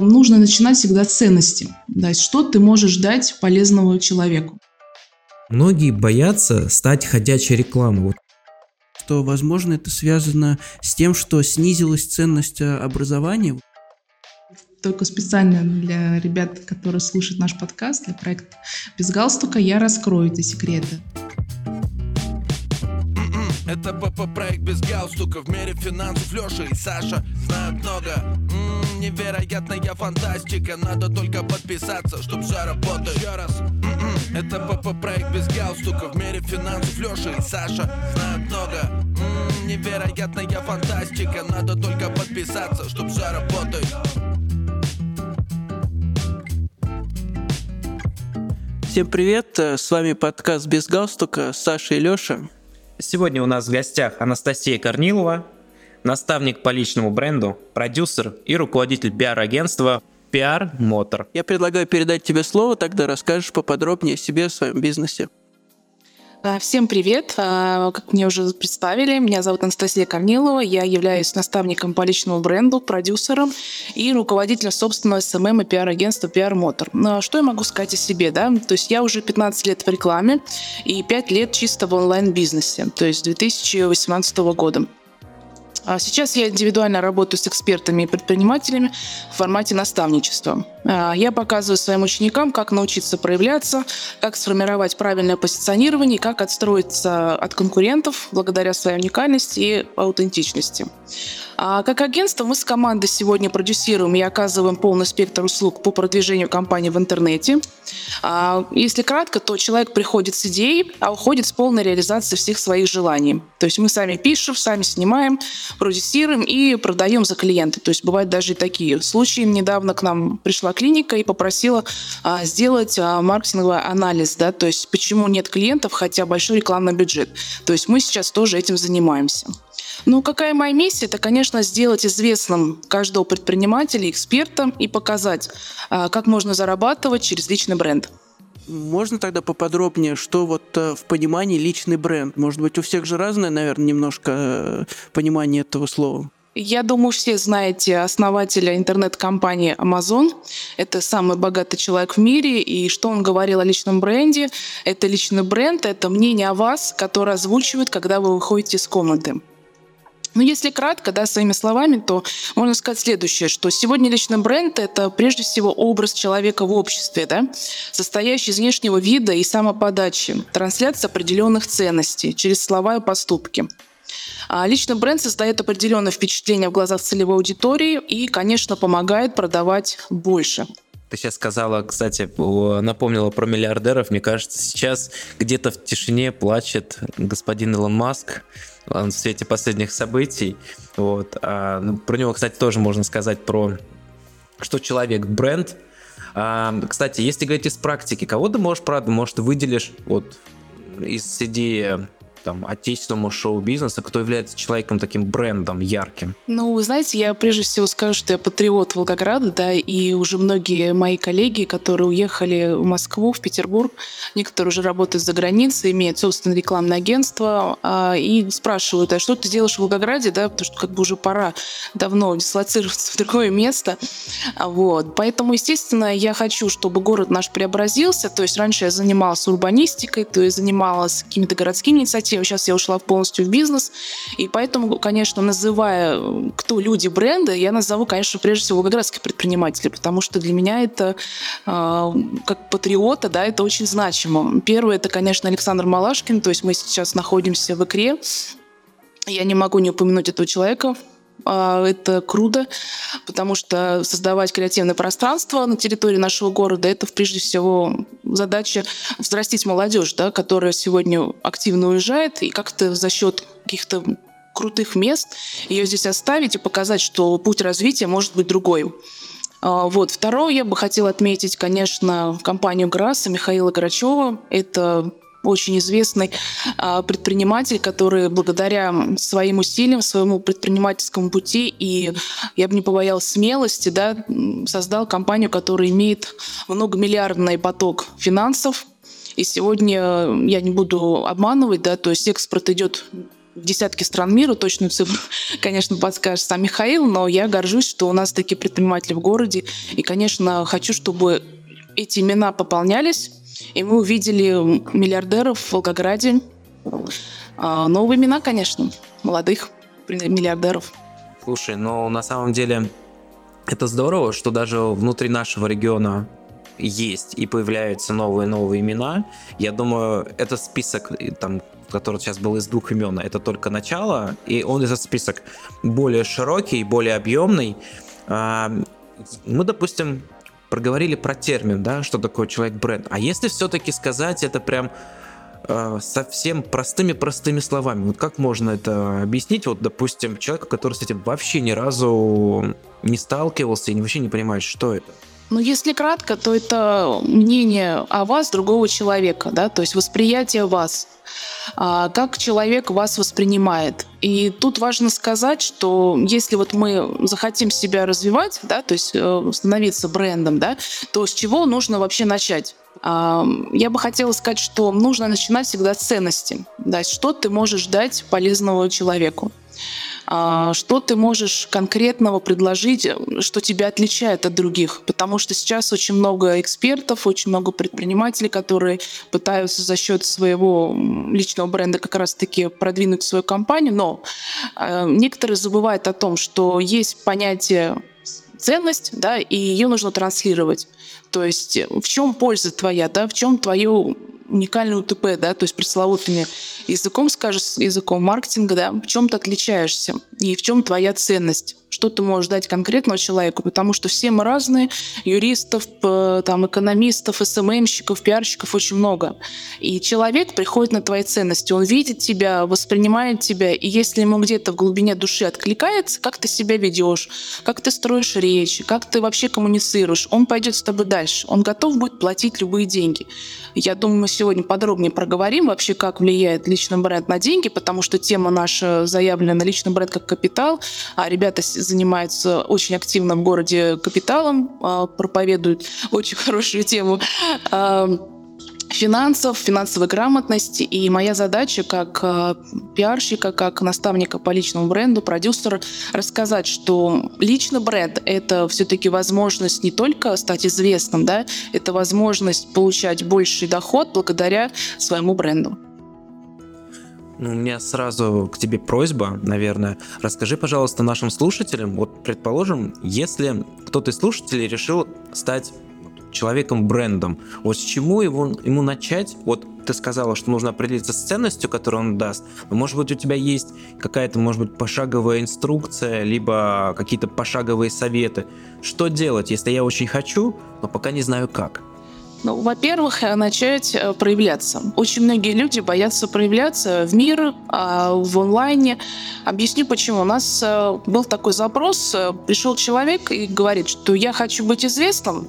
Нужно начинать всегда с ценности. То есть, что ты можешь дать полезного человеку. Многие боятся стать ходячей рекламой. Что, возможно, это связано с тем, что снизилась ценность э, образования. Только специально для ребят, которые слушают наш подкаст, для проекта «Без галстука» я раскрою эти секреты. Это ПП проект без галстука В мире финансов Леша и Саша знают много М-м, Невероятная фантастика. Надо только подписаться, чтоб заработать Еще раз. М-м, Это ПП проект без галстука. В мире финансов Леша и Саша знают много. М-м, Невероятная фантастика. Надо только подписаться, чтоб заработать Всем привет, с вами подкаст «Без галстука» Саша и Леша. Сегодня у нас в гостях Анастасия Корнилова, наставник по личному бренду, продюсер и руководитель пиар-агентства PR Motor. Я предлагаю передать тебе слово, тогда расскажешь поподробнее о себе, о своем бизнесе. А, всем привет! А, как мне уже представили, меня зовут Анастасия Корнилова, я являюсь наставником по личному бренду, продюсером и руководителем собственного SMM и пиар-агентства PR Motor. Ну, а что я могу сказать о себе? Да? То есть я уже 15 лет в рекламе и 5 лет чисто в онлайн-бизнесе, то есть с 2018 года. А сейчас я индивидуально работаю с экспертами и предпринимателями в формате наставничества. А, я показываю своим ученикам, как научиться проявляться, как сформировать правильное позиционирование, как отстроиться от конкурентов благодаря своей уникальности и аутентичности. А как агентство мы с командой сегодня продюсируем и оказываем полный спектр услуг по продвижению компании в интернете. А если кратко, то человек приходит с идеей, а уходит с полной реализацией всех своих желаний. То есть мы сами пишем, сами снимаем, продюсируем и продаем за клиента. То есть бывают даже и такие случаи. Недавно к нам пришла клиника и попросила а, сделать а, маркетинговый анализ, да, то есть почему нет клиентов, хотя большой рекламный бюджет. То есть мы сейчас тоже этим занимаемся. Ну, какая моя миссия? Это, конечно, сделать известным каждого предпринимателя, эксперта и показать, а, как можно зарабатывать через личный бренд. Можно тогда поподробнее, что вот э, в понимании личный бренд? Может быть, у всех же разное, наверное, немножко э, понимание этого слова. Я думаю, все знаете основателя интернет-компании Amazon. Это самый богатый человек в мире. И что он говорил о личном бренде? Это личный бренд, это мнение о вас, которое озвучивает, когда вы выходите из комнаты. Но если кратко, да, своими словами, то можно сказать следующее, что сегодня личный бренд — это прежде всего образ человека в обществе, да, состоящий из внешнего вида и самоподачи, трансляция определенных ценностей через слова и поступки. А личный бренд создает определенное впечатление в глазах целевой аудитории и, конечно, помогает продавать больше. Ты сейчас сказала, кстати, напомнила про миллиардеров. Мне кажется, сейчас где-то в тишине плачет господин Илон Маск, в свете последних событий. Вот. А, ну, про него, кстати, тоже можно сказать про что человек бренд. А, кстати, если говорить из практики, кого ты можешь, правда, может, выделишь вот из идеи там, отечественному шоу-бизнеса, кто является человеком таким брендом ярким? Ну, вы знаете, я прежде всего скажу, что я патриот Волгограда, да, и уже многие мои коллеги, которые уехали в Москву, в Петербург, некоторые уже работают за границей, имеют собственное рекламное агентство, а, и спрашивают, а что ты делаешь в Волгограде, да, потому что как бы уже пора давно дислоцироваться в другое место, вот. Поэтому, естественно, я хочу, чтобы город наш преобразился, то есть раньше я занималась урбанистикой, то есть занималась какими-то городскими инициативами, я сейчас я ушла полностью в бизнес, и поэтому, конечно, называя, кто люди бренда, я назову, конечно, прежде всего волгоградских предпринимателей, потому что для меня это, э, как патриота, да, это очень значимо. Первое, это, конечно, Александр Малашкин, то есть мы сейчас находимся в Икре, я не могу не упомянуть этого человека, а, это круто, потому что создавать креативное пространство на территории нашего города – это, прежде всего, задача взрастить молодежь, да, которая сегодня активно уезжает, и как-то за счет каких-то крутых мест ее здесь оставить и показать, что путь развития может быть другой. А, вот. Второе, я бы хотела отметить, конечно, компанию ГРАСа Михаила Грачева. Это очень известный а, предприниматель, который благодаря своим усилиям, своему предпринимательскому пути и, я бы не побоялась смелости, да, создал компанию, которая имеет многомиллиардный поток финансов. И сегодня я не буду обманывать, да, то есть экспорт идет десятки стран мира, точную цифру, конечно, подскажет сам Михаил, но я горжусь, что у нас такие предприниматели в городе, и, конечно, хочу, чтобы эти имена пополнялись, и мы увидели миллиардеров в Волгограде. А, новые имена, конечно, молодых миллиардеров. Слушай, но на самом деле это здорово, что даже внутри нашего региона есть и появляются новые-новые имена. Я думаю, это список, там, который сейчас был из двух имен, это только начало, и он этот список более широкий, более объемный. А, мы, допустим, проговорили про термин, да, что такое человек-бренд. А если все-таки сказать это прям э, совсем простыми-простыми словами, вот как можно это объяснить, вот, допустим, человеку, который с этим вообще ни разу не сталкивался и вообще не понимает, что это? Ну, если кратко, то это мнение о вас другого человека, да, то есть восприятие вас, как человек вас воспринимает. И тут важно сказать, что если вот мы захотим себя развивать, да, то есть э, становиться брендом, да, то с чего нужно вообще начать? А, я бы хотела сказать, что нужно начинать всегда с ценности. Да, что ты можешь дать полезного человеку. А, что ты можешь конкретного предложить, что тебя отличает от других? Потому что сейчас очень много экспертов, очень много предпринимателей, которые пытаются за счет своего личного бренда как раз-таки продвинуть свою компанию, но а, некоторые забывают о том, что есть понятие ценность, да, и ее нужно транслировать. То есть в чем польза твоя, да, в чем твое уникальный УТП, да, то есть пресловутыми языком, скажешь, языком маркетинга, да, в чем ты отличаешься и в чем твоя ценность что ты можешь дать конкретному человеку, потому что все мы разные, юристов, там, экономистов, СММщиков, пиарщиков очень много. И человек приходит на твои ценности, он видит тебя, воспринимает тебя, и если ему где-то в глубине души откликается, как ты себя ведешь, как ты строишь речь, как ты вообще коммуницируешь, он пойдет с тобой дальше, он готов будет платить любые деньги. Я думаю, мы сегодня подробнее проговорим вообще, как влияет личный бренд на деньги, потому что тема наша заявлена на личный бренд как капитал, а ребята занимаются очень активно в городе капиталом, а, проповедуют очень хорошую тему а, финансов, финансовой грамотности. И моя задача как э, пиарщика, как наставника по личному бренду, продюсера, рассказать, что личный бренд — это все-таки возможность не только стать известным, да, это возможность получать больший доход благодаря своему бренду. Ну, у меня сразу к тебе просьба, наверное. Расскажи, пожалуйста, нашим слушателям, вот, предположим, если кто-то из слушателей решил стать человеком-брендом. Вот с чему его, ему начать? Вот ты сказала, что нужно определиться с ценностью, которую он даст. Но, может быть, у тебя есть какая-то, может быть, пошаговая инструкция, либо какие-то пошаговые советы. Что делать, если я очень хочу, но пока не знаю как? Ну, во-первых, э, начать э, проявляться. Очень многие люди боятся проявляться в мир, а, в онлайне. Объясню почему. У нас э, был такой запрос, пришел человек и говорит, что я хочу быть известным,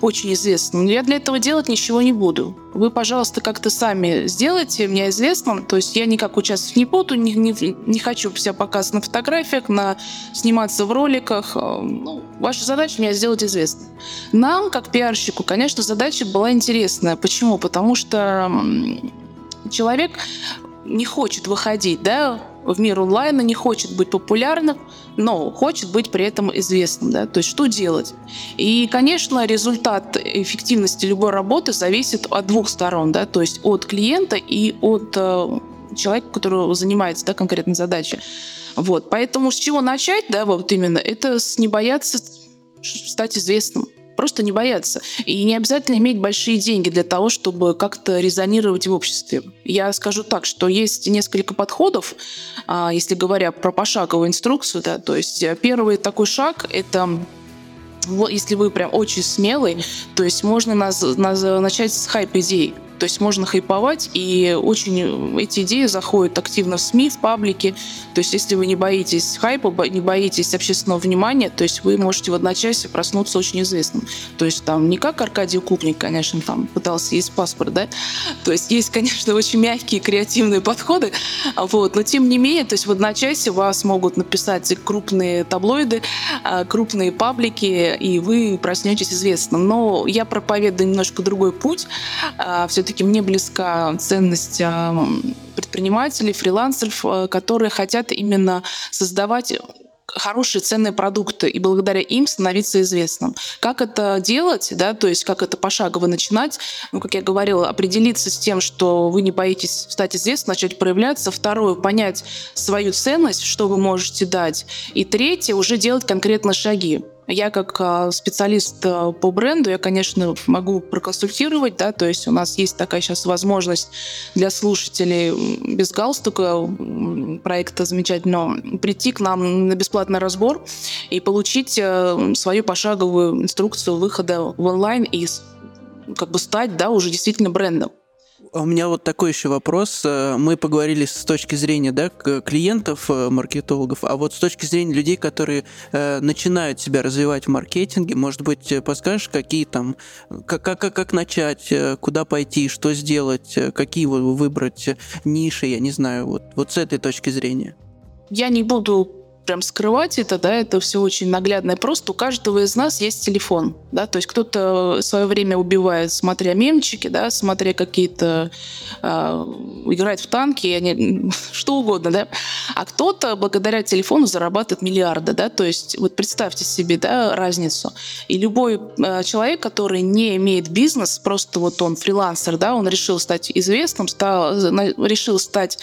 очень известным, но я для этого делать ничего не буду. Вы, пожалуйста, как-то сами сделайте меня известным. То есть я никак участвовать не буду, не, не, не хочу себя показывать на фотографиях, на сниматься в роликах. Ну, ваша задача меня сделать известным. Нам, как пиарщику, конечно, задача была интересная. Почему? Потому что человек не хочет выходить да, в мир онлайна, не хочет быть популярным, но хочет быть при этом известным. Да? То есть что делать? И, конечно, результат эффективности любой работы зависит от двух сторон. Да? То есть от клиента и от э, человека, который занимается да, конкретной задачей. Вот. Поэтому с чего начать, да, вот именно, это с не бояться стать известным просто не бояться. И не обязательно иметь большие деньги для того, чтобы как-то резонировать в обществе. Я скажу так, что есть несколько подходов, а, если говоря про пошаговую инструкцию, да, то есть э, первый такой шаг — это если вы прям очень смелый, то есть можно нас, нас начать с хайп-идей. То есть можно хайповать, и очень эти идеи заходят активно в СМИ, в паблике. То есть если вы не боитесь хайпа, не боитесь общественного внимания, то есть вы можете в одночасье проснуться очень известным. То есть там не как Аркадий Купник, конечно, там пытался есть паспорт, да? То есть есть, конечно, очень мягкие, креативные подходы, вот, но тем не менее, то есть в одночасье вас могут написать крупные таблоиды, а, крупные паблики, и вы проснетесь известным. Но я проповедую немножко другой путь. А, Все все-таки мне близка ценность предпринимателей, фрилансеров, э, которые хотят именно создавать хорошие ценные продукты и благодаря им становиться известным. Как это делать, да, то есть как это пошагово начинать, ну, как я говорила, определиться с тем, что вы не боитесь стать известным, начать проявляться. Второе, понять свою ценность, что вы можете дать. И третье, уже делать конкретно шаги. Я как а, специалист а, по бренду, я, конечно, могу проконсультировать, да, то есть у нас есть такая сейчас возможность для слушателей без галстука проекта замечательного прийти к нам на бесплатный разбор и получить э, свою пошаговую инструкцию выхода в онлайн и как бы стать, да, уже действительно брендом. У меня вот такой еще вопрос. Э, мы поговорили с точки зрения да, клиентов, э, маркетологов, а вот с точки зрения людей, которые э, начинают себя развивать в маркетинге, может быть, подскажешь, какие там, как, как, как начать, куда пойти, что сделать, какие выбрать ниши, я не знаю, вот, вот с этой точки зрения? Я не буду прям скрывать это, да, это все очень наглядно и просто. У каждого из нас есть телефон, да, то есть кто-то свое время убивает, смотря мемчики, да, смотря какие-то, э, играет в танки, они, что угодно, да, а кто-то благодаря телефону зарабатывает миллиарды, да, то есть вот представьте себе, да, разницу. И любой э, человек, который не имеет бизнес, просто вот он фрилансер, да, он решил стать известным, стал, решил стать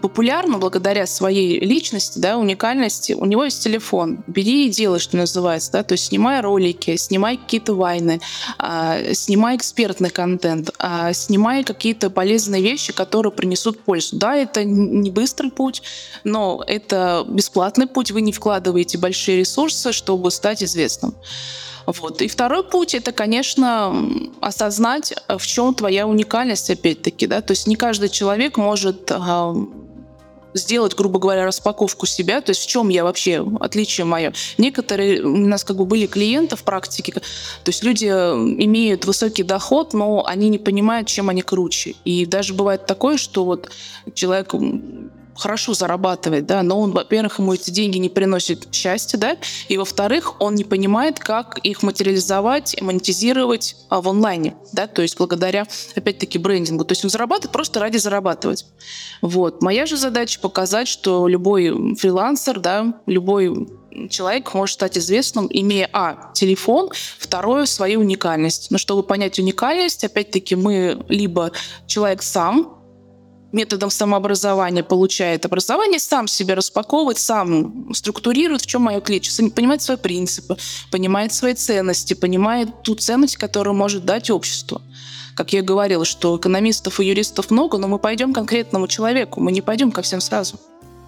популярным благодаря своей личности, да, уникальности, части, у него есть телефон, бери и делай, что называется, да, то есть снимай ролики, снимай какие-то вайны, а, снимай экспертный контент, а, снимай какие-то полезные вещи, которые принесут пользу. Да, это не быстрый путь, но это бесплатный путь, вы не вкладываете большие ресурсы, чтобы стать известным. Вот. И второй путь это, конечно, осознать, в чем твоя уникальность, опять-таки, да, то есть не каждый человек может а, сделать, грубо говоря, распаковку себя, то есть в чем я вообще, отличие мое. Некоторые у нас как бы были клиенты в практике, то есть люди имеют высокий доход, но они не понимают, чем они круче. И даже бывает такое, что вот человек хорошо зарабатывает, да, но он, во-первых, ему эти деньги не приносят счастья, да, и во-вторых, он не понимает, как их материализовать, монетизировать а, в онлайне, да, то есть благодаря, опять-таки, брендингу. То есть он зарабатывает просто ради зарабатывать. Вот. Моя же задача показать, что любой фрилансер, да, любой человек может стать известным, имея, а, телефон, второе, свою уникальность. Но чтобы понять уникальность, опять-таки, мы либо человек сам методом самообразования получает образование, сам себя распаковывает, сам структурирует, в чем мое ключ, понимает свои принципы, понимает свои ценности, понимает ту ценность, которую может дать обществу. Как я говорила, что экономистов и юристов много, но мы пойдем к конкретному человеку, мы не пойдем ко всем сразу.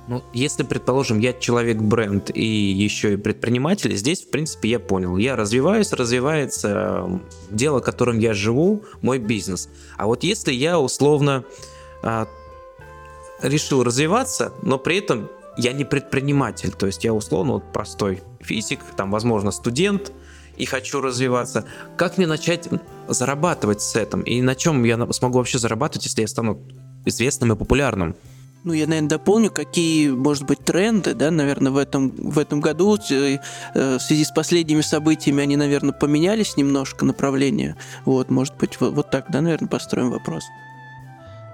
Ну, если, предположим, я человек-бренд и еще и предприниматель, здесь, в принципе, я понял. Я развиваюсь, развивается дело, которым я живу, мой бизнес. А вот если я условно а, решил развиваться, но при этом я не предприниматель, то есть я условно вот простой физик, там, возможно, студент, и хочу развиваться. Как мне начать зарабатывать с этим? И на чем я смогу вообще зарабатывать, если я стану известным и популярным? Ну, я, наверное, дополню, какие, может быть, тренды, да, наверное, в этом, в этом году э, в связи с последними событиями они, наверное, поменялись немножко направление. Вот, может быть, вот, вот так, да, наверное, построим вопрос.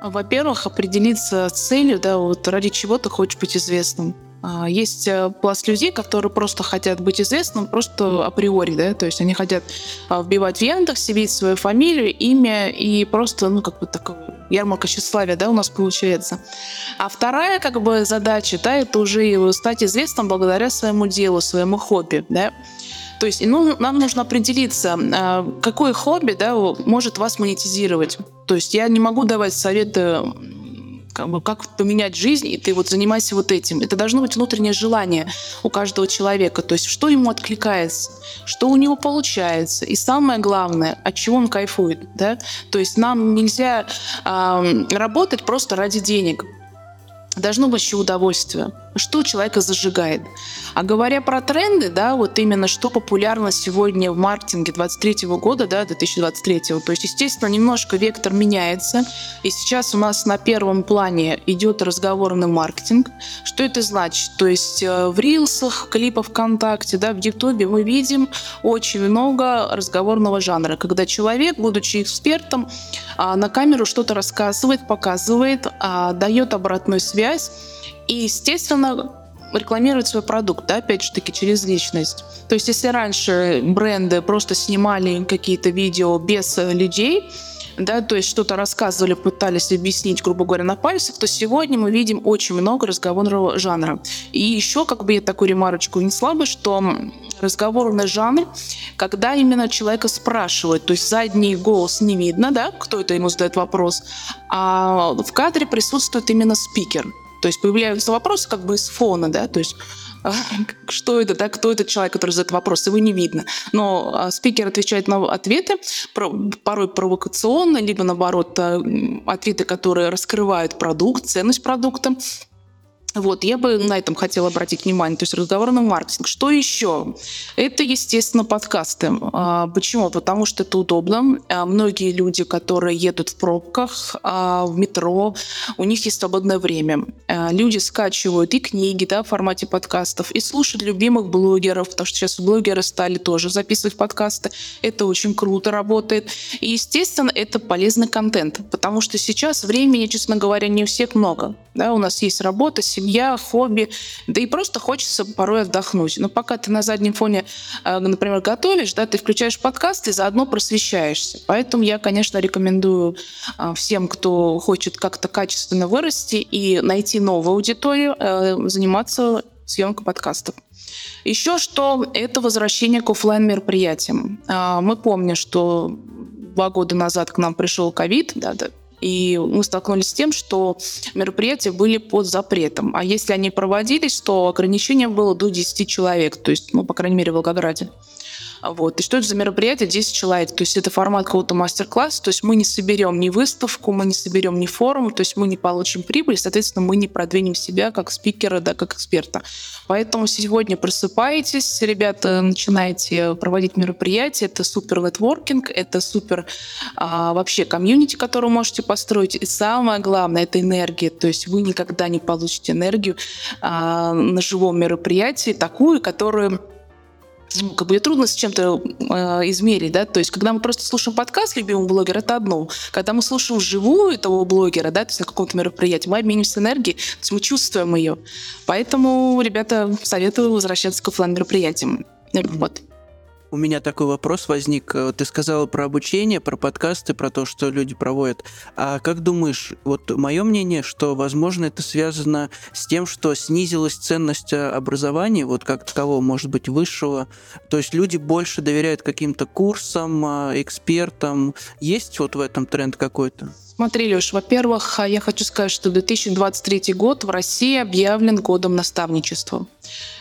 Во-первых, определиться с целью, да, вот ради чего ты хочешь быть известным. А, есть э, пласт людей, которые просто хотят быть известным, просто априори, да, то есть они хотят а, вбивать в Яндексе, видеть свою фамилию, имя и просто, ну, как бы такое ярмарка тщеславия, да, у нас получается. А вторая, как бы, задача, да, это уже стать известным благодаря своему делу, своему хобби, да. То есть ну, нам нужно определиться, а, какое хобби да, может вас монетизировать. То есть я не могу давать советы как, бы, как поменять жизнь, и ты вот занимайся вот этим. Это должно быть внутреннее желание у каждого человека. То есть что ему откликается, что у него получается. И самое главное, от чего он кайфует. Да? То есть нам нельзя э, работать просто ради денег. Должно быть еще удовольствие. Что человека зажигает. А говоря про тренды, да, вот именно что популярно сегодня в маркетинге 23 года, да, 2023, то есть, естественно, немножко вектор меняется, и сейчас у нас на первом плане идет разговорный маркетинг. Что это значит? То есть э, в рилсах, клипах ВКонтакте, да, в Ютубе мы видим очень много разговорного жанра, когда человек, будучи экспертом, а, на камеру что-то рассказывает, показывает, а, дает обратную связь, и, естественно, рекламирует свой продукт, да, опять же таки, через личность. То есть, если раньше бренды просто снимали какие-то видео без людей, да, то есть что-то рассказывали, пытались объяснить, грубо говоря, на пальцах, то сегодня мы видим очень много разговорного жанра. И еще, как бы я такую ремарочку не слабо, что разговорный жанр, когда именно человека спрашивают, то есть задний голос не видно, да, кто это ему задает вопрос, а в кадре присутствует именно спикер. То есть появляются вопросы как бы из фона, да, то есть что это, да, кто этот человек, который задает вопрос, его не видно. Но а, спикер отвечает на ответы, порой провокационно, либо наоборот, а, ответы, которые раскрывают продукт, ценность продукта. Вот, я бы на этом хотела обратить внимание, то есть разговорный маркетинг. Что еще? Это, естественно, подкасты. А, почему? Потому что это удобно. А, многие люди, которые едут в пробках, а, в метро, у них есть свободное время. Люди скачивают и книги да, в формате подкастов, и слушают любимых блогеров, потому что сейчас блогеры стали тоже записывать подкасты. Это очень круто работает. И, естественно, это полезный контент, потому что сейчас времени, честно говоря, не у всех много. Да, у нас есть работа, семья, хобби, да и просто хочется порой отдохнуть. Но пока ты на заднем фоне, э, например, готовишь, да, ты включаешь подкаст и заодно просвещаешься. Поэтому я, конечно, рекомендую э, всем, кто хочет как-то качественно вырасти и найти новую аудиторию, э, заниматься съемкой подкастов. Еще что это возвращение к офлайн мероприятиям. Мы помним, что два года назад к нам пришел ковид, да, да, и мы столкнулись с тем, что мероприятия были под запретом. А если они проводились, то ограничение было до 10 человек, то есть, ну, по крайней мере, в Волгограде. Вот. И что это за мероприятие? 10 человек. То есть это формат какого-то мастер-класса. То есть мы не соберем ни выставку, мы не соберем ни форум, то есть мы не получим прибыль, соответственно, мы не продвинем себя как спикера, да, как эксперта. Поэтому сегодня просыпаетесь, ребята, начинаете проводить мероприятия. Это супер нетворкинг, это супер а, вообще комьюнити, который вы можете построить. И самое главное, это энергия. То есть вы никогда не получите энергию а, на живом мероприятии, такую, которую как бы ее трудно с чем-то э, измерить, да, то есть когда мы просто слушаем подкаст любимого блогера, это одно. Когда мы слушаем вживую этого блогера, да, то есть на каком-то мероприятии, мы обмениваемся энергией, то есть мы чувствуем ее. Поэтому, ребята, советую возвращаться к офлайн мероприятиям. Вот. У меня такой вопрос возник. Ты сказала про обучение, про подкасты, про то, что люди проводят. А как думаешь, вот мое мнение, что, возможно, это связано с тем, что снизилась ценность образования, вот как такового, может быть, высшего. То есть люди больше доверяют каким-то курсам, а, экспертам. Есть вот в этом тренд какой-то? Смотри, Леш, во-первых, я хочу сказать, что 2023 год в России объявлен годом наставничества.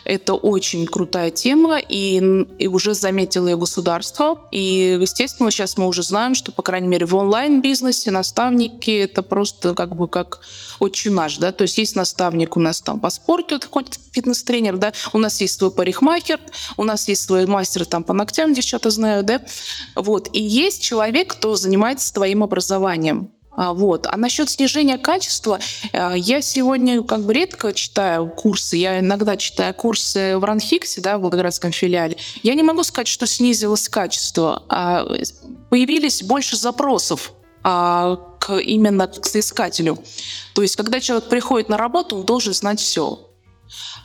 Это очень крутая тема, и, и уже заметило ее государство. И, естественно, сейчас мы уже знаем, что, по крайней мере, в онлайн-бизнесе наставники — это просто как бы как очень наш, да, то есть есть наставник у нас там по спорту, такой фитнес-тренер, да, у нас есть свой парикмахер, у нас есть свой мастер там по ногтям, девчата знают, да, вот, и есть человек, кто занимается твоим образованием. А, вот. А насчет снижения качества, э, я сегодня как бы редко читаю курсы. Я иногда читаю курсы в Ранхиксе, да, в Волгоградском филиале. Я не могу сказать, что снизилось качество. А появились больше запросов а, к, именно к соискателю. То есть, когда человек приходит на работу, он должен знать все.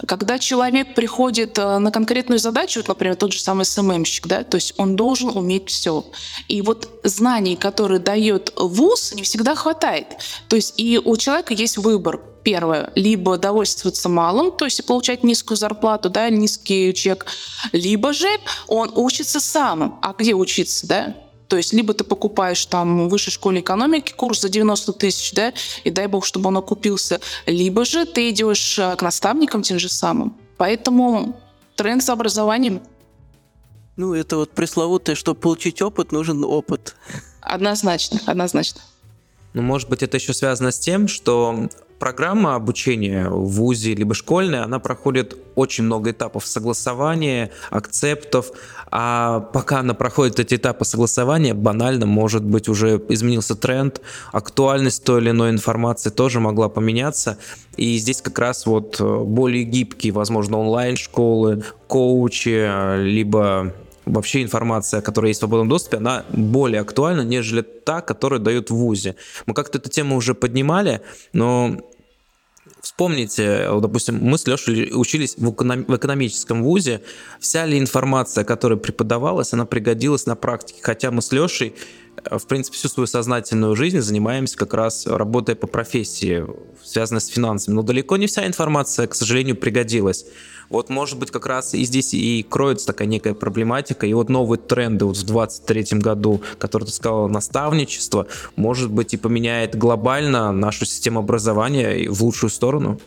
Когда человек приходит э, на конкретную задачу, вот, например, тот же самый СММщик, да, то есть он должен уметь все. И вот знаний, которые дает ВУЗ, не всегда хватает. То есть и у человека есть выбор первое, либо довольствоваться малым, то есть получать низкую зарплату, да, низкий чек, либо же он учится сам. А где учиться, да? То есть либо ты покупаешь там в высшей школе экономики курс за 90 тысяч, да, и дай бог, чтобы он окупился, либо же ты идешь э, к наставникам тем же самым. Поэтому тренд за образованием. Ну, это вот пресловутое, чтобы получить опыт, нужен опыт. Однозначно, однозначно. Ну, может быть, это еще связано с тем, что программа обучения в ВУЗе либо школьная, она проходит очень много этапов согласования, акцептов, а пока она проходит эти этапы согласования, банально, может быть, уже изменился тренд, актуальность той или иной информации тоже могла поменяться, и здесь как раз вот более гибкие, возможно, онлайн-школы, коучи, либо вообще информация, которая есть в свободном доступе, она более актуальна, нежели та, которую дают в ВУЗе. Мы как-то эту тему уже поднимали, но Вспомните, допустим, мы с Лешей учились в, эконом- в экономическом вузе. Вся ли информация, которая преподавалась, она пригодилась на практике. Хотя мы с Лешей, в принципе, всю свою сознательную жизнь занимаемся как раз работая по профессии, связанной с финансами. Но далеко не вся информация, к сожалению, пригодилась. Вот, может быть, как раз и здесь и кроется такая некая проблематика, и вот новые тренды вот в 23 году, которые ты сказал, наставничество, может быть, и поменяет глобально нашу систему образования в лучшую сторону?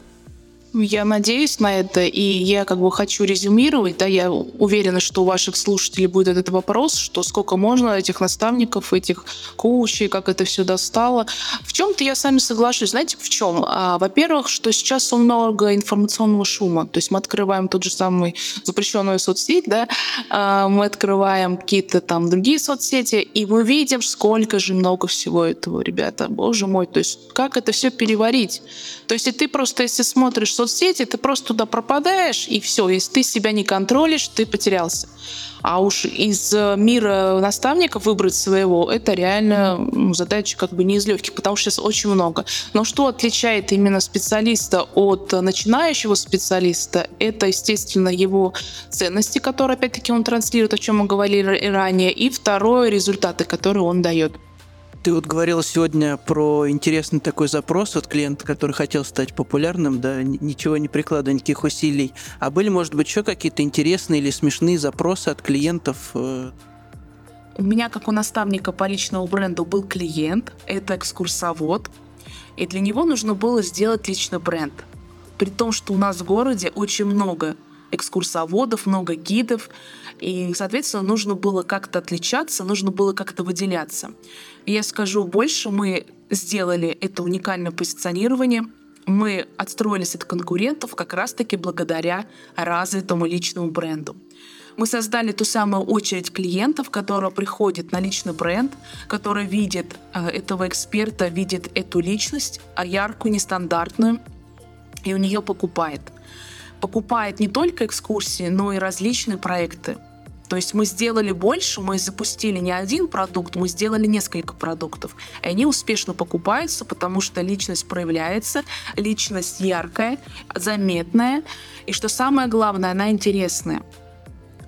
Я надеюсь на это, и я как бы хочу резюмировать, да, я уверена, что у ваших слушателей будет этот вопрос, что сколько можно этих наставников, этих коучей, как это все достало. В чем-то я с вами соглашусь. Знаете, в чем? А, во-первых, что сейчас много информационного шума. То есть мы открываем тот же самый запрещенную соцсеть, да, а, мы открываем какие-то там другие соцсети, и мы видим, сколько же много всего этого, ребята. Боже мой, то есть как это все переварить? То есть и ты просто, если смотришь соцсети, ты просто туда пропадаешь, и все. Если ты себя не контролишь, ты потерялся. А уж из э, мира наставников выбрать своего, это реально задача как бы не из легких, потому что сейчас очень много. Но что отличает именно специалиста от начинающего специалиста, это, естественно, его ценности, которые, опять-таки, он транслирует, о чем мы говорили ранее, и второе, результаты, которые он дает. Ты вот говорил сегодня про интересный такой запрос от клиента, который хотел стать популярным, да, ничего не прикладывая, никаких усилий. А были, может быть, еще какие-то интересные или смешные запросы от клиентов? Э? У меня, как у наставника по личному бренду, был клиент, это экскурсовод, и для него нужно было сделать личный бренд. При том, что у нас в городе очень много экскурсоводов, много гидов, и, соответственно, нужно было как-то отличаться, нужно было как-то выделяться. Я скажу больше, мы сделали это уникальное позиционирование, мы отстроились от конкурентов как раз-таки благодаря развитому личному бренду. Мы создали ту самую очередь клиентов, которая приходит на личный бренд, который видит э, этого эксперта, видит эту личность, а яркую, нестандартную, и у нее покупает. Покупает не только экскурсии, но и различные проекты. То есть мы сделали больше, мы запустили не один продукт, мы сделали несколько продуктов. И они успешно покупаются, потому что личность проявляется, личность яркая, заметная, и что самое главное, она интересная.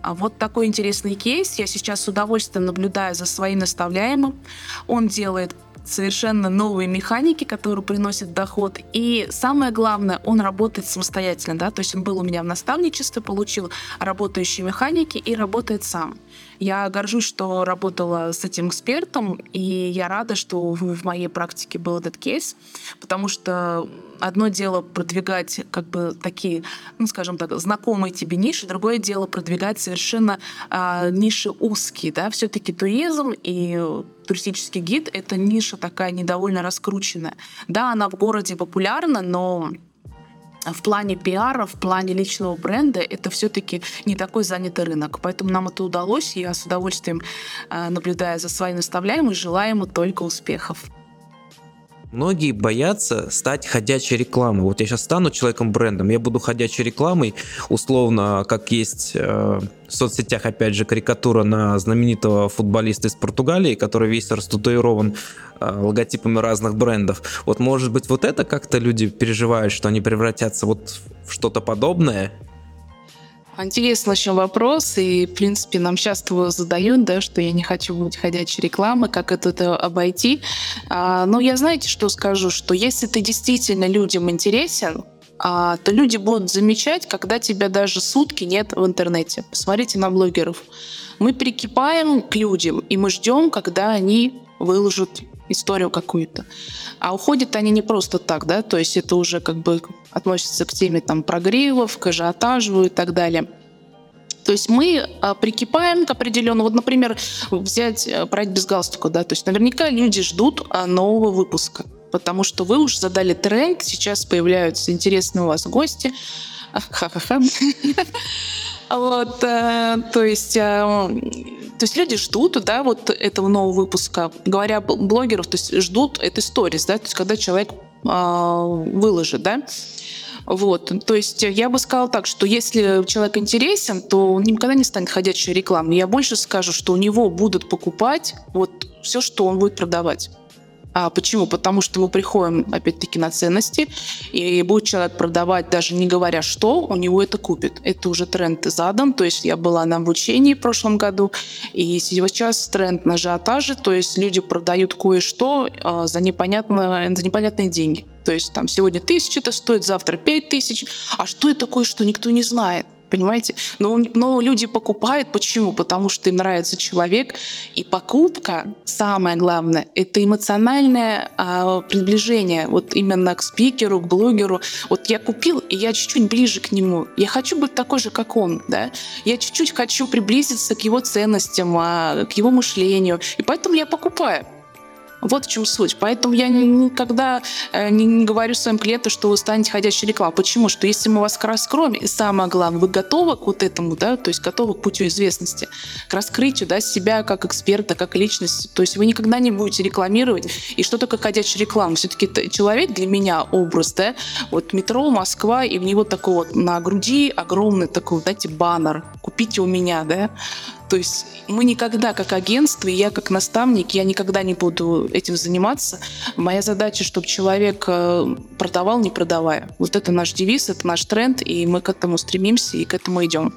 А вот такой интересный кейс. Я сейчас с удовольствием наблюдаю за своим наставляемым. Он делает совершенно новые механики, которые приносят доход. И самое главное, он работает самостоятельно, да, то есть он был у меня в наставничестве, получил работающие механики и работает сам. Я горжусь, что работала с этим экспертом, и я рада, что в моей практике был этот кейс, потому что одно дело продвигать как бы такие, ну, скажем так, знакомые тебе ниши, другое дело продвигать совершенно а, ниши узкие, да, все-таки туризм и туристический гид — это ниша такая недовольно раскрученная. Да, она в городе популярна, но в плане пиара, в плане личного бренда это все-таки не такой занятый рынок. Поэтому нам это удалось, и я с удовольствием, э, наблюдая за своим наставляем, и желаю ему только успехов. Многие боятся стать ходячей рекламой. Вот я сейчас стану человеком-брендом, я буду ходячей рекламой, условно, как есть э, в соцсетях, опять же, карикатура на знаменитого футболиста из Португалии, который весь растатуирован э, логотипами разных брендов. Вот, может быть, вот это как-то люди переживают, что они превратятся вот в что-то подобное, Интересный очень вопрос, и, в принципе, нам часто его задают, да, что я не хочу быть ходячей рекламой, как это обойти. А, но я, знаете, что скажу, что если ты действительно людям интересен, а, то люди будут замечать, когда тебя даже сутки нет в интернете. Посмотрите на блогеров. Мы прикипаем к людям, и мы ждем, когда они выложат историю какую-то. А уходят они не просто так, да, то есть это уже как бы относится к теме там прогревов, к ажиотажу и так далее. То есть мы а, прикипаем к определенному, вот, например, взять а, проект без галстука, да, то есть наверняка люди ждут а, нового выпуска. потому что вы уже задали тренд, сейчас появляются интересные у вас гости. Ха-ха-ха. Вот, э, то есть, э, то есть люди ждут, да, вот этого нового выпуска. Говоря блогеров, то есть ждут этой сторис, да, то есть когда человек э, выложит, да. Вот, то есть я бы сказала так, что если человек интересен, то он никогда не станет ходячей рекламой. Я больше скажу, что у него будут покупать вот все, что он будет продавать. А почему? Потому что мы приходим, опять-таки, на ценности, и будет человек продавать, даже не говоря что, у него это купит. Это уже тренд задан, то есть я была на обучении в прошлом году, и сейчас тренд на ажиотаже, то есть люди продают кое-что а, за, непонятно, за непонятные деньги. То есть там сегодня тысяча это стоит, завтра пять тысяч. А что это такое, что никто не знает? Понимаете? Но, но люди покупают. Почему? Потому что им нравится человек. И покупка, самое главное, это эмоциональное а, приближение вот именно к спикеру, к блогеру. Вот я купил, и я чуть-чуть ближе к нему. Я хочу быть такой же, как он. Да? Я чуть-чуть хочу приблизиться к его ценностям, а, к его мышлению. И поэтому я покупаю. Вот в чем суть. Поэтому я никогда э, не, говорю своим клиентам, что вы станете ходящей рекламой. Почему? Что если мы вас раскроем, и самое главное, вы готовы к вот этому, да, то есть готовы к путю известности, к раскрытию, да, себя как эксперта, как личности. То есть вы никогда не будете рекламировать. И что такое ходячая реклама? Все-таки человек для меня образ, да, вот метро, Москва, и в него такой вот на груди огромный такой, знаете, баннер. Купите у меня, да. То есть мы никогда, как агентство, и я как наставник, я никогда не буду этим заниматься. Моя задача, чтобы человек э, продавал, не продавая. Вот это наш девиз, это наш тренд, и мы к этому стремимся и к этому идем.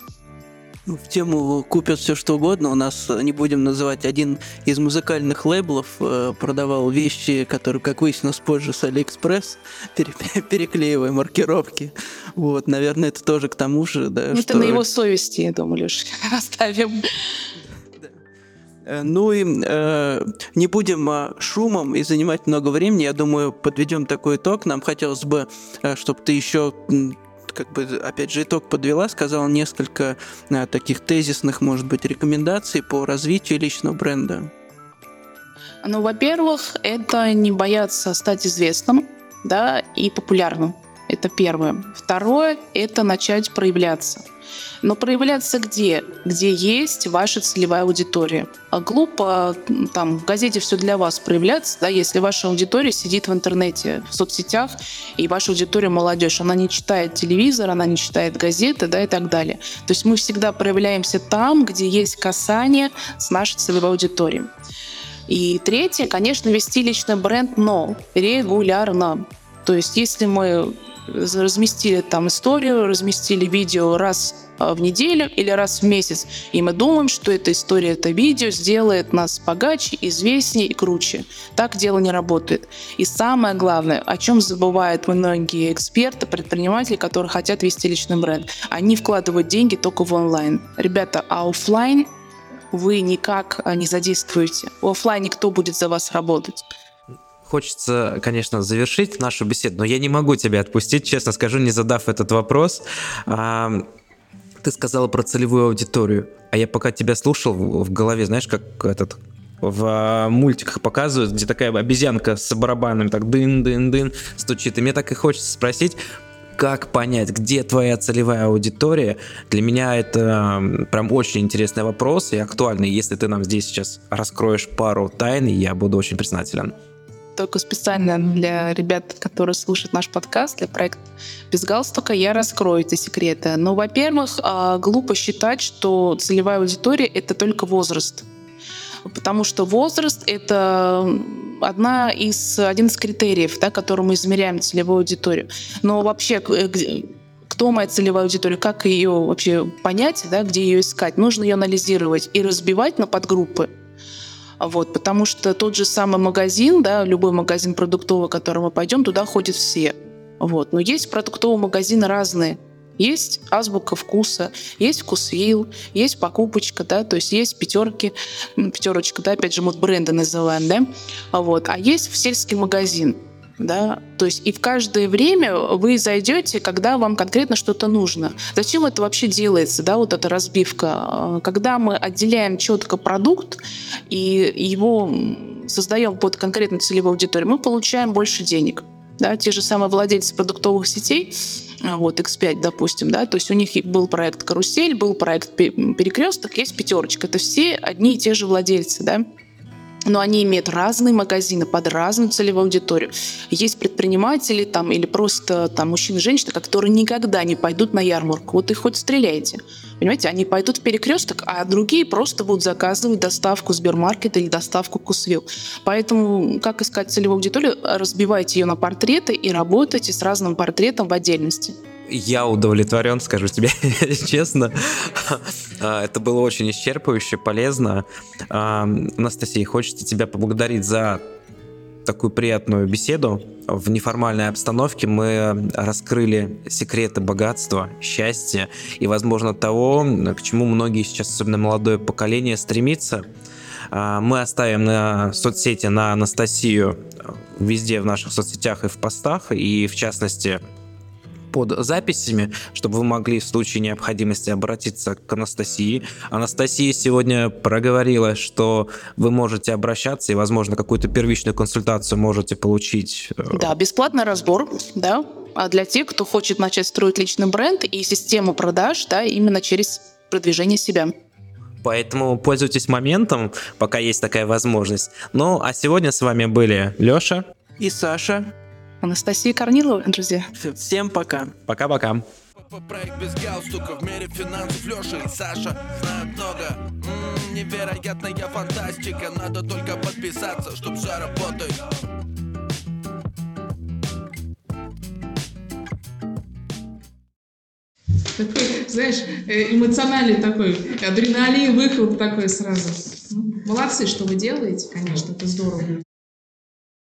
Ну, в тему купят все что угодно. У нас, не будем называть, один из музыкальных лейблов э, продавал вещи, которые, как выяснилось позже, с Алиэкспресс, переклеивая маркировки. Вот, наверное, это тоже к тому же, да. Это что... на его совести, я думаю, лишь оставим. Э, ну и э, не будем э, шумом и занимать много времени. Я думаю, подведем такой итог. Нам хотелось бы, э, чтобы ты еще как бы, опять же, итог подвела, сказала несколько а, таких тезисных, может быть, рекомендаций по развитию личного бренда. Ну, во-первых, это не бояться стать известным, да, и популярным. Это первое. Второе – это начать проявляться. Но проявляться где? Где есть ваша целевая аудитория. А глупо там в газете все для вас проявляться, да, если ваша аудитория сидит в интернете, в соцсетях, и ваша аудитория молодежь, она не читает телевизор, она не читает газеты, да, и так далее. То есть мы всегда проявляемся там, где есть касание с нашей целевой аудиторией. И третье, конечно, вести личный бренд, но регулярно. То есть если мы разместили там историю, разместили видео раз а, в неделю или раз в месяц, и мы думаем, что эта история, это видео сделает нас богаче, известнее и круче. Так дело не работает. И самое главное, о чем забывают многие эксперты, предприниматели, которые хотят вести личный бренд, они вкладывают деньги только в онлайн. Ребята, а офлайн вы никак а, не задействуете. В офлайне кто будет за вас работать? Хочется, конечно, завершить нашу беседу, но я не могу тебя отпустить, честно скажу, не задав этот вопрос. Ты сказала про целевую аудиторию, а я пока тебя слушал в голове, знаешь, как этот в а, мультиках показывают, где такая обезьянка с барабанами так дын-дын-дын стучит. И мне так и хочется спросить, как понять, где твоя целевая аудитория? Для меня это прям очень интересный вопрос и актуальный. Если ты нам здесь сейчас раскроешь пару тайн, я буду очень признателен только специально для ребят, которые слушают наш подкаст, для проекта «Без галстука» я раскрою эти секреты. Но, во-первых, а, глупо считать, что целевая аудитория — это только возраст. Потому что возраст — это одна из, один из критериев, да, которым мы измеряем целевую аудиторию. Но вообще кто моя целевая аудитория, как ее вообще понять, да, где ее искать. Нужно ее анализировать и разбивать на подгруппы. Вот, потому что тот же самый магазин, да, любой магазин продуктовый, в который мы пойдем, туда ходят все. Вот. Но есть продуктовые магазины разные. Есть азбука вкуса, есть вкусвилл, есть покупочка, да, то есть есть пятерки, пятерочка, да, опять же, мы бренды называем, да, вот, а есть сельский магазин да, то есть и в каждое время вы зайдете, когда вам конкретно что-то нужно. Зачем это вообще делается, да, вот эта разбивка? Когда мы отделяем четко продукт и его создаем под конкретно целевую аудиторию, мы получаем больше денег. Да, те же самые владельцы продуктовых сетей, а, вот X5, допустим, да, то есть у них был проект «Карусель», был проект «Перекресток», есть «Пятерочка». Это все одни и те же владельцы, да но они имеют разные магазины под разную целевую аудиторию. Есть предприниматели там, или просто там, мужчины и женщины, которые никогда не пойдут на ярмарку. Вот их хоть стреляйте. Понимаете, они пойдут в перекресток, а другие просто будут заказывать доставку Сбермаркета или доставку Кусвилл. Поэтому как искать целевую аудиторию? Разбивайте ее на портреты и работайте с разным портретом в отдельности. Я удовлетворен, скажу тебе честно. А, это было очень исчерпывающе, полезно. А, Анастасия, хочется тебя поблагодарить за такую приятную беседу. В неформальной обстановке мы раскрыли секреты богатства, счастья и, возможно, того, к чему многие сейчас, особенно молодое поколение, стремится. А, мы оставим на соцсети на Анастасию везде в наших соцсетях и в постах, и в частности под записями, чтобы вы могли в случае необходимости обратиться к Анастасии. Анастасия сегодня проговорила, что вы можете обращаться и, возможно, какую-то первичную консультацию можете получить. Э, да, бесплатный разбор, да, а для тех, кто хочет начать строить личный бренд и систему продаж, да, именно через продвижение себя. Поэтому пользуйтесь моментом, пока есть такая возможность. Ну, а сегодня с вами были Лёша и Саша. Анастасия Корнилова, друзья. Всем пока. Пока-пока. Проект без галстука в мире финансов Леша и Саша знают много М-м, Невероятная фантастика Надо только подписаться, чтоб заработать такой, знаешь, э, эмоциональный такой, адреналин, выхлоп такой сразу. Ну, молодцы, что вы делаете, конечно, это здорово.